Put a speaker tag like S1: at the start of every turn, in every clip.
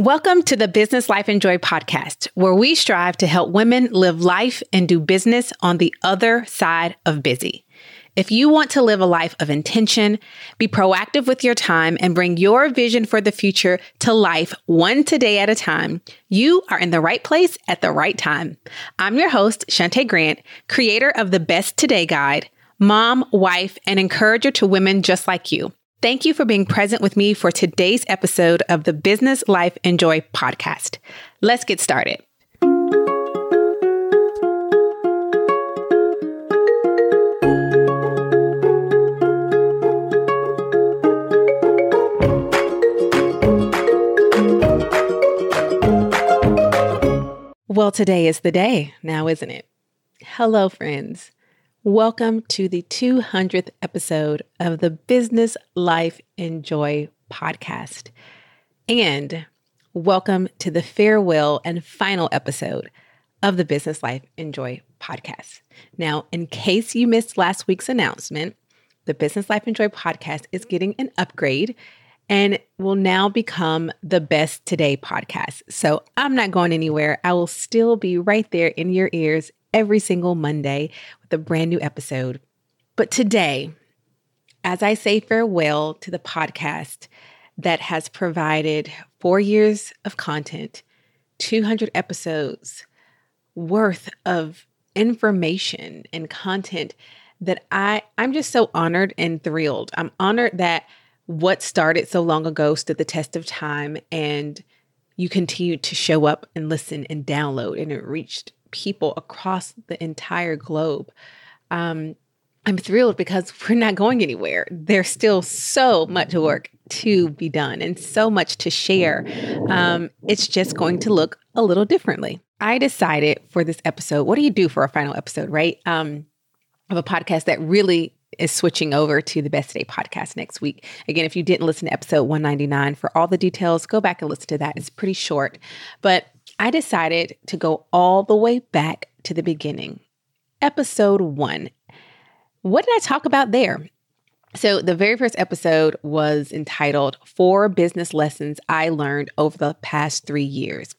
S1: Welcome to the Business Life and Joy podcast, where we strive to help women live life and do business on the other side of busy. If you want to live a life of intention, be proactive with your time, and bring your vision for the future to life one today at a time, you are in the right place at the right time. I'm your host, Shunta Grant, creator of the Best Today Guide, mom, wife, and encourager to women just like you. Thank you for being present with me for today's episode of the Business Life and Joy podcast. Let's get started. Well, today is the day now, isn't it? Hello, friends. Welcome to the 200th episode of the Business Life and Joy podcast. And welcome to the farewell and final episode of the Business Life and Joy podcast. Now, in case you missed last week's announcement, the Business Life and Joy podcast is getting an upgrade and will now become the Best Today podcast. So I'm not going anywhere. I will still be right there in your ears every single Monday with a brand new episode. But today, as I say farewell to the podcast that has provided four years of content, 200 episodes worth of information and content that I I'm just so honored and thrilled. I'm honored that what started so long ago stood the test of time and you continued to show up and listen and download and it reached people across the entire globe. Um, I'm thrilled because we're not going anywhere. There's still so much work to be done and so much to share. Um, it's just going to look a little differently. I decided for this episode, what do you do for a final episode, right? Um, of a podcast that really is switching over to the Best Today podcast next week. Again, if you didn't listen to episode 199 for all the details, go back and listen to that. It's pretty short, but I decided to go all the way back to the beginning. Episode one. What did I talk about there? So, the very first episode was entitled Four Business Lessons I Learned Over the Past Three Years.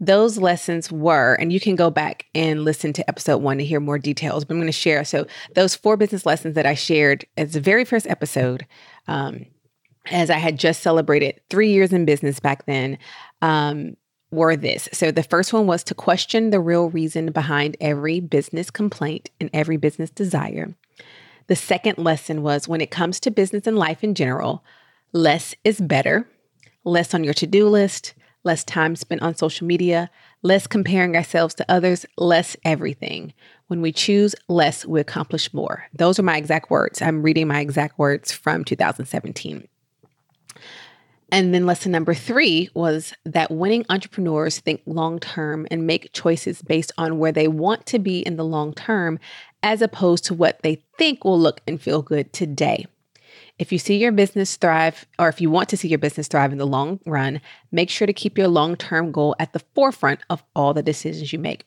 S1: Those lessons were, and you can go back and listen to episode one to hear more details, but I'm going to share. So, those four business lessons that I shared as the very first episode, um, as I had just celebrated three years in business back then, um, were this. So the first one was to question the real reason behind every business complaint and every business desire. The second lesson was when it comes to business and life in general, less is better. Less on your to do list, less time spent on social media, less comparing ourselves to others, less everything. When we choose less, we accomplish more. Those are my exact words. I'm reading my exact words from 2017. And then lesson number three was that winning entrepreneurs think long term and make choices based on where they want to be in the long term, as opposed to what they think will look and feel good today. If you see your business thrive, or if you want to see your business thrive in the long run, make sure to keep your long term goal at the forefront of all the decisions you make.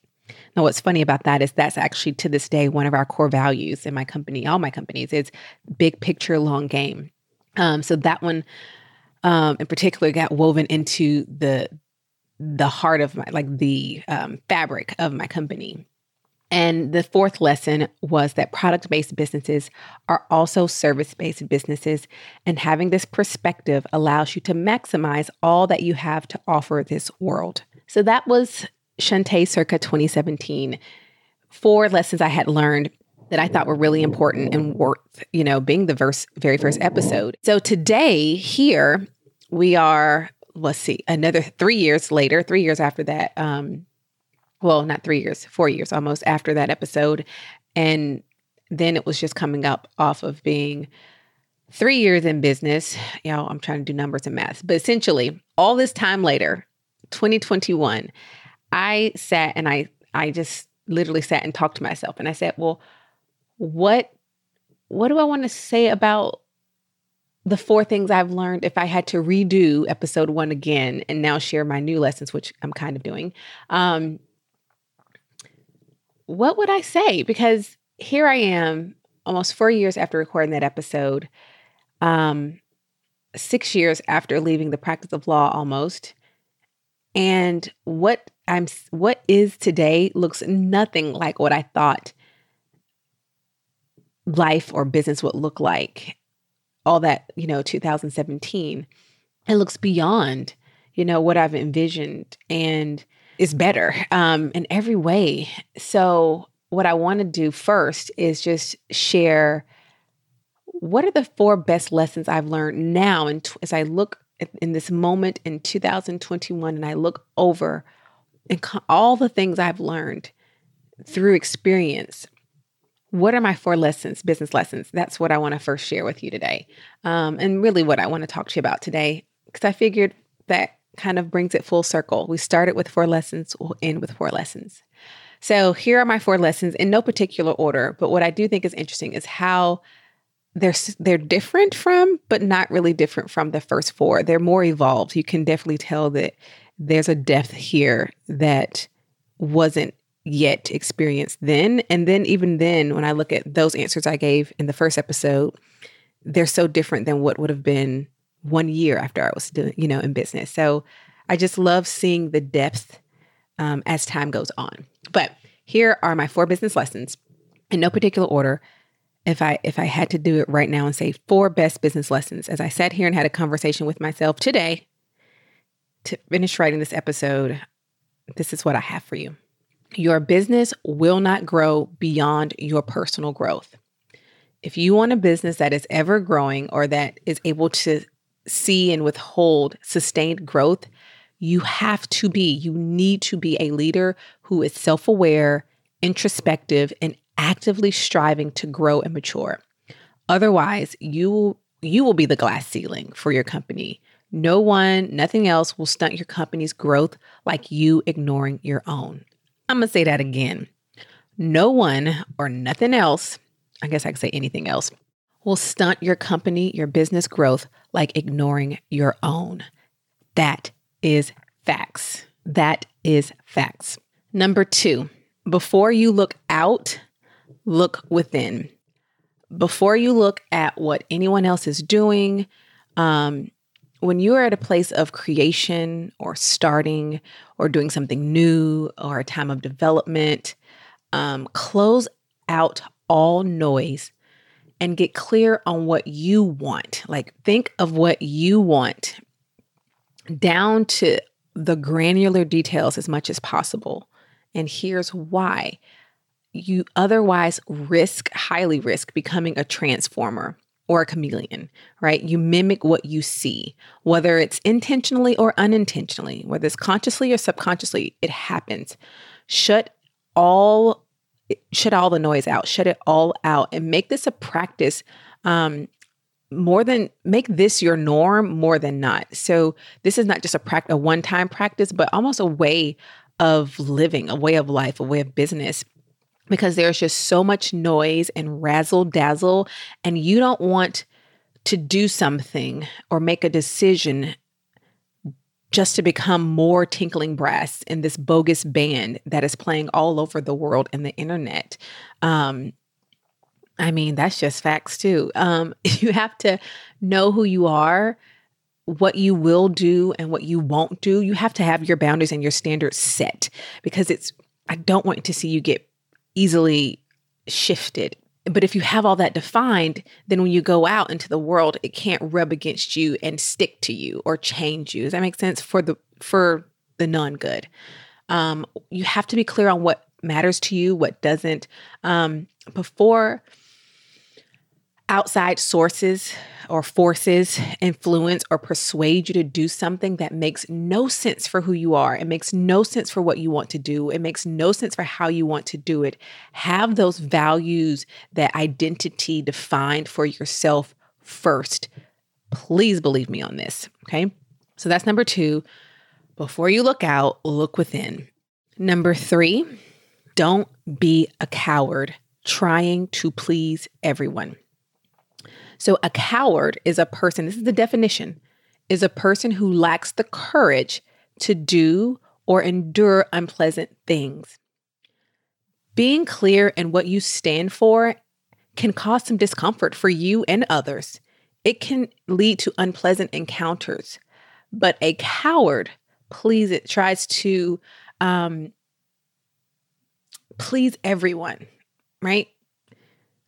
S1: Now, what's funny about that is that's actually to this day one of our core values in my company, all my companies, is big picture, long game. Um, so that one um, in particular got woven into the the heart of my like the um, fabric of my company. And the fourth lesson was that product based businesses are also service based businesses. And having this perspective allows you to maximize all that you have to offer this world. So that was Shunta circa 2017. Four lessons I had learned that I thought were really important and worth, you know, being the verse, very first episode. So today, here, we are, let's see, another three years later, three years after that. Um, well, not three years, four years almost after that episode. And then it was just coming up off of being three years in business. You know, I'm trying to do numbers and math, but essentially, all this time later, 2021, I sat and I I just literally sat and talked to myself and I said, well, what what do I want to say about the four things I've learned if I had to redo episode one again and now share my new lessons, which I'm kind of doing, um, what would I say? Because here I am, almost four years after recording that episode, um, six years after leaving the practice of law almost, And what I'm what is today looks nothing like what I thought life or business would look like all that, you know, 2017. It looks beyond, you know, what I've envisioned and is better um, in every way. So, what I want to do first is just share what are the four best lessons I've learned now. And as I look in this moment in 2021 and I look over and co- all the things I've learned through experience, what are my four lessons, business lessons? That's what I want to first share with you today. Um, and really what I want to talk to you about today, because I figured that kind of brings it full circle. We started with four lessons, we'll end with four lessons. So here are my four lessons in no particular order. But what I do think is interesting is how they're they're different from, but not really different from the first four. They're more evolved. You can definitely tell that there's a depth here that wasn't yet experienced then. And then even then, when I look at those answers I gave in the first episode, they're so different than what would have been one year after I was doing, you know, in business. So I just love seeing the depth um, as time goes on. But here are my four business lessons in no particular order. If I if I had to do it right now and say four best business lessons, as I sat here and had a conversation with myself today to finish writing this episode, this is what I have for you. Your business will not grow beyond your personal growth. If you want a business that is ever growing or that is able to see and withhold sustained growth, you have to be, you need to be a leader who is self aware, introspective, and actively striving to grow and mature. Otherwise, you you will be the glass ceiling for your company. No one, nothing else will stunt your company's growth like you ignoring your own. I'm going to say that again. No one or nothing else, I guess I could say anything else, will stunt your company, your business growth like ignoring your own. That is facts. That is facts. Number two, before you look out, look within. Before you look at what anyone else is doing, um, when you are at a place of creation or starting or doing something new or a time of development, um, close out all noise and get clear on what you want. Like, think of what you want down to the granular details as much as possible. And here's why you otherwise risk, highly risk, becoming a transformer or a chameleon, right? You mimic what you see, whether it's intentionally or unintentionally, whether it's consciously or subconsciously, it happens. Shut all shut all the noise out, shut it all out, and make this a practice. Um, more than make this your norm more than not. So this is not just a practice, a one-time practice, but almost a way of living, a way of life, a way of business because there's just so much noise and razzle dazzle, and you don't want to do something or make a decision just to become more tinkling brass in this bogus band that is playing all over the world and the internet. Um, I mean, that's just facts too. Um, you have to know who you are, what you will do, and what you won't do. You have to have your boundaries and your standards set because it's, I don't want to see you get easily shifted but if you have all that defined, then when you go out into the world, it can't rub against you and stick to you or change you. Does that make sense for the for the non-good? Um, you have to be clear on what matters to you, what doesn't. Um, before outside sources or forces influence or persuade you to do something that makes no sense for who you are. It makes no sense for what you want to do. It makes no sense for how you want to do it. Have those values, that identity defined for yourself first. Please believe me on this. Okay. So that's number two. Before you look out, look within. Number three, don't be a coward trying to please everyone. So, a coward is a person, this is the definition, is a person who lacks the courage to do or endure unpleasant things. Being clear in what you stand for can cause some discomfort for you and others. It can lead to unpleasant encounters. But a coward please it tries to um please everyone, right?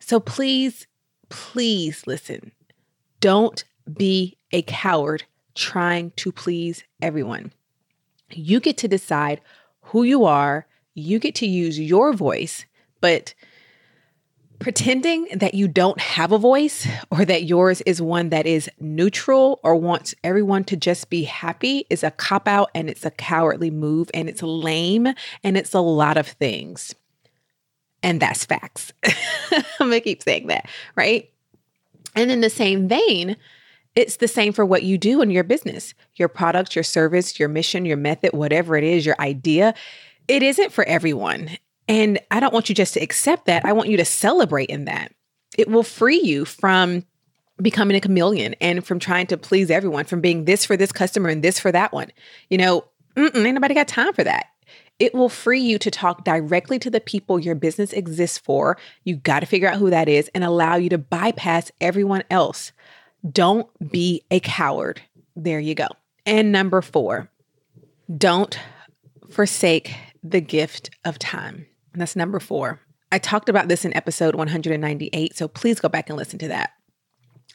S1: So please, please listen. Don't be a coward trying to please everyone. You get to decide who you are, you get to use your voice, but pretending that you don't have a voice or that yours is one that is neutral or wants everyone to just be happy is a cop out and it's a cowardly move and it's lame and it's a lot of things. And that's facts. I'm gonna keep saying that, right? And in the same vein, it's the same for what you do in your business, your product, your service, your mission, your method, whatever it is, your idea. It isn't for everyone. And I don't want you just to accept that. I want you to celebrate in that. It will free you from becoming a chameleon and from trying to please everyone, from being this for this customer and this for that one. You know, ain't nobody got time for that. It will free you to talk directly to the people your business exists for. You got to figure out who that is and allow you to bypass everyone else. Don't be a coward. There you go. And number four, don't forsake the gift of time. And that's number four. I talked about this in episode 198, so please go back and listen to that.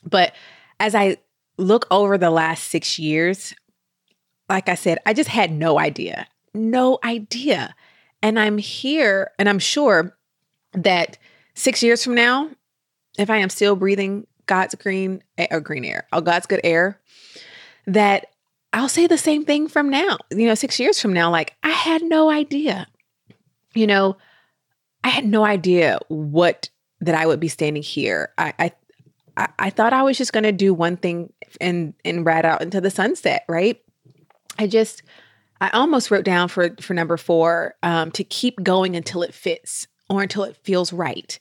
S1: But as I look over the last six years, like I said, I just had no idea, no idea. And I'm here, and I'm sure that six years from now, if I am still breathing God's green or green air, or God's good air, that I'll say the same thing from now, you know, six years from now. Like, I had no idea. You know, I had no idea what that I would be standing here. I I, I thought I was just going to do one thing and and ride out into the sunset, right? I just I almost wrote down for for number four um, to keep going until it fits or until it feels right,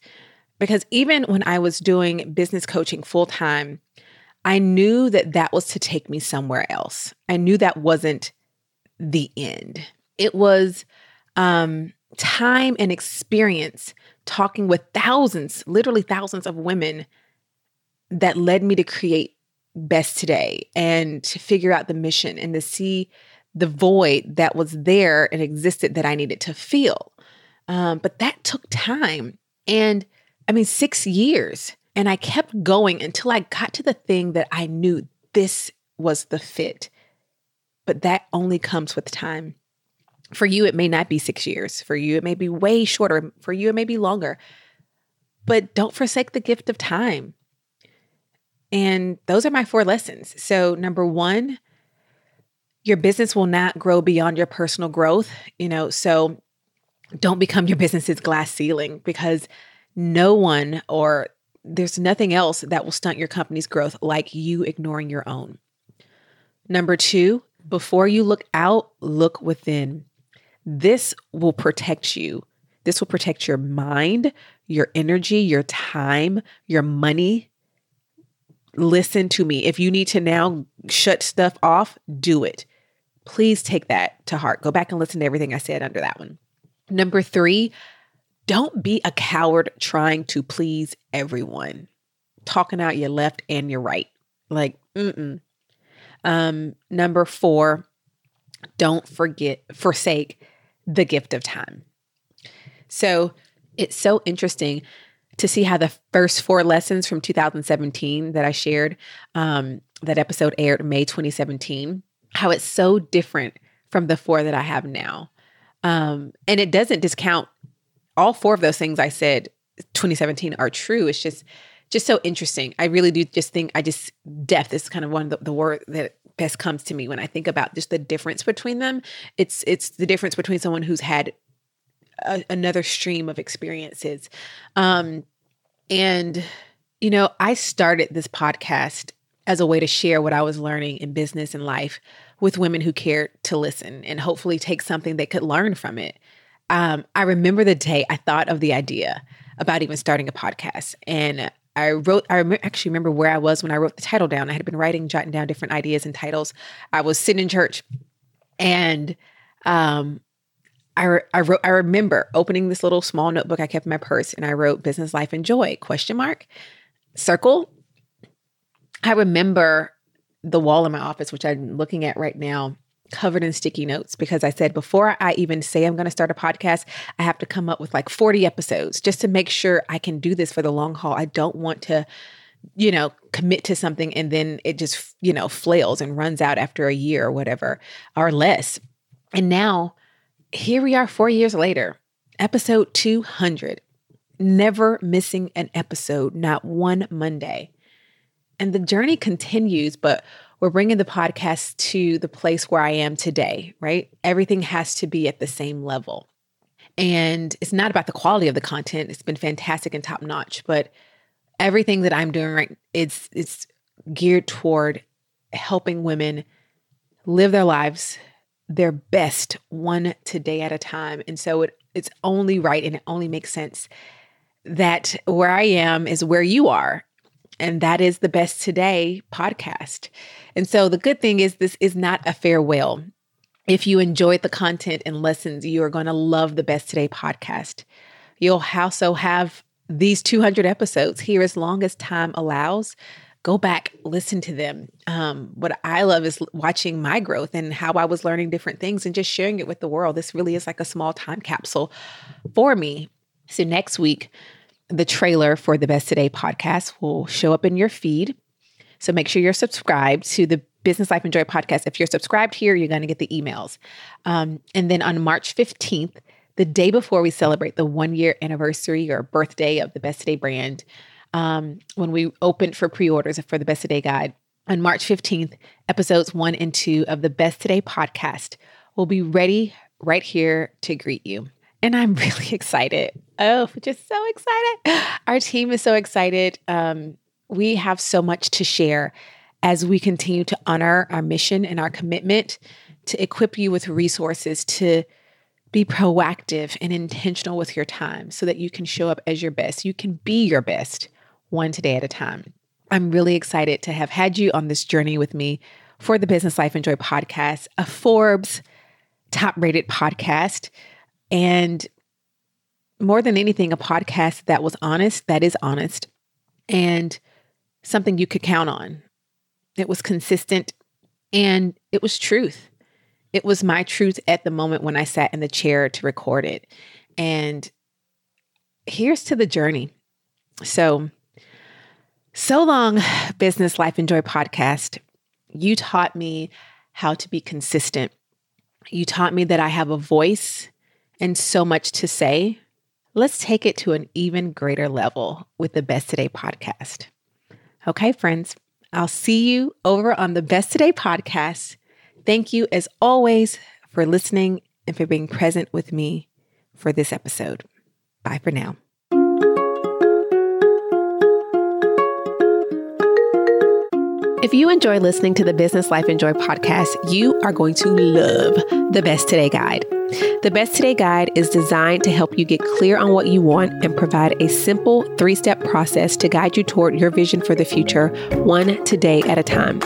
S1: because even when I was doing business coaching full time, I knew that that was to take me somewhere else. I knew that wasn't the end. It was um, time and experience talking with thousands, literally thousands of women that led me to create Best Today and to figure out the mission and to see the void that was there and existed that I needed to feel. Um, but that took time. And I mean, six years. And I kept going until I got to the thing that I knew this was the fit. But that only comes with time. For you, it may not be six years. For you, it may be way shorter. For you, it may be longer. But don't forsake the gift of time. And those are my four lessons. So, number one, your business will not grow beyond your personal growth. You know, so don't become your business's glass ceiling because no one or there's nothing else that will stunt your company's growth like you ignoring your own. Number two, before you look out, look within. This will protect you. This will protect your mind, your energy, your time, your money. Listen to me. If you need to now shut stuff off, do it. Please take that to heart. Go back and listen to everything I said under that one. Number three, don't be a coward trying to please everyone, talking out your left and your right. Like, mm-mm. Um, number four, don't forget, forsake the gift of time. So it's so interesting to see how the first four lessons from 2017 that I shared, um, that episode aired May 2017, how it's so different from the four that I have now. Um, and it doesn't discount all four of those things I said 2017 are true. It's just just so interesting. I really do just think I just depth is kind of one of the, the word that best comes to me when I think about just the difference between them. It's it's the difference between someone who's had a, another stream of experiences. Um, and you know, I started this podcast as a way to share what I was learning in business and life with women who cared to listen and hopefully take something they could learn from it. Um, I remember the day I thought of the idea about even starting a podcast, and I wrote, I rem- actually remember where I was when I wrote the title down. I had been writing, jotting down different ideas and titles. I was sitting in church and um, I, re- I wrote, I remember opening this little small notebook I kept in my purse and I wrote business, life, and joy, question mark, circle. I remember the wall in my office, which I'm looking at right now. covered in sticky notes because I said before I even say I'm going to start a podcast, I have to come up with like 40 episodes just to make sure I can do this for the long haul. I don't want to, you know, commit to something and then it just, you know, flails and runs out after a year or whatever or less. And now here we are 4 years later, episode 200. Never missing an episode, not one Monday. And the journey continues, but we're bringing the podcast to the place where I am today, right? Everything has to be at the same level. And it's not about the quality of the content. It's been fantastic and top notch, but everything that I'm doing right it's it's geared toward helping women live their lives their best one today at a time. And so it it's only right and it only makes sense that where I am is where you are and that is the Best Today podcast. And so the good thing is, this is not a farewell. If you enjoyed the content and lessons, you are going to love the Best Today podcast. You'll also have these 200 episodes here as long as time allows. Go back, listen to them. Um, what I love is watching my growth and how I was learning different things and just sharing it with the world. This really is like a small time capsule for me. So, next week, the trailer for the Best Today podcast will show up in your feed. So make sure you're subscribed to the Business Life and Joy podcast. If you're subscribed here, you're going to get the emails. Um, and then on March 15th, the day before we celebrate the one year anniversary or birthday of the Best Today brand, um, when we opened for pre orders for the Best Today guide, on March 15th, episodes one and two of the Best Today podcast will be ready right here to greet you. And I'm really excited. Oh, just so excited. Our team is so excited. Um, we have so much to share as we continue to honor our mission and our commitment to equip you with resources to be proactive and intentional with your time so that you can show up as your best. You can be your best one today at a time. I'm really excited to have had you on this journey with me for the Business Life and Joy podcast, a Forbes top rated podcast. And more than anything, a podcast that was honest, that is honest, and something you could count on. It was consistent and it was truth. It was my truth at the moment when I sat in the chair to record it. And here's to the journey. So, so long, Business Life and Joy podcast. You taught me how to be consistent. You taught me that I have a voice and so much to say, let's take it to an even greater level with the Best Today podcast. Okay, friends, I'll see you over on the Best Today podcast. Thank you, as always, for listening and for being present with me for this episode. Bye for now. If you enjoy listening to the Business Life and Joy podcast, you are going to love the Best Today Guide. The Best Today Guide is designed to help you get clear on what you want and provide a simple three step process to guide you toward your vision for the future, one today at a time.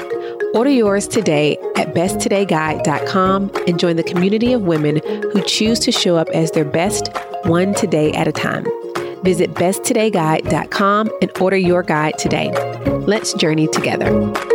S1: Order yours today at besttodayguide.com and join the community of women who choose to show up as their best one today at a time. Visit besttodayguide.com and order your guide today. Let's journey together.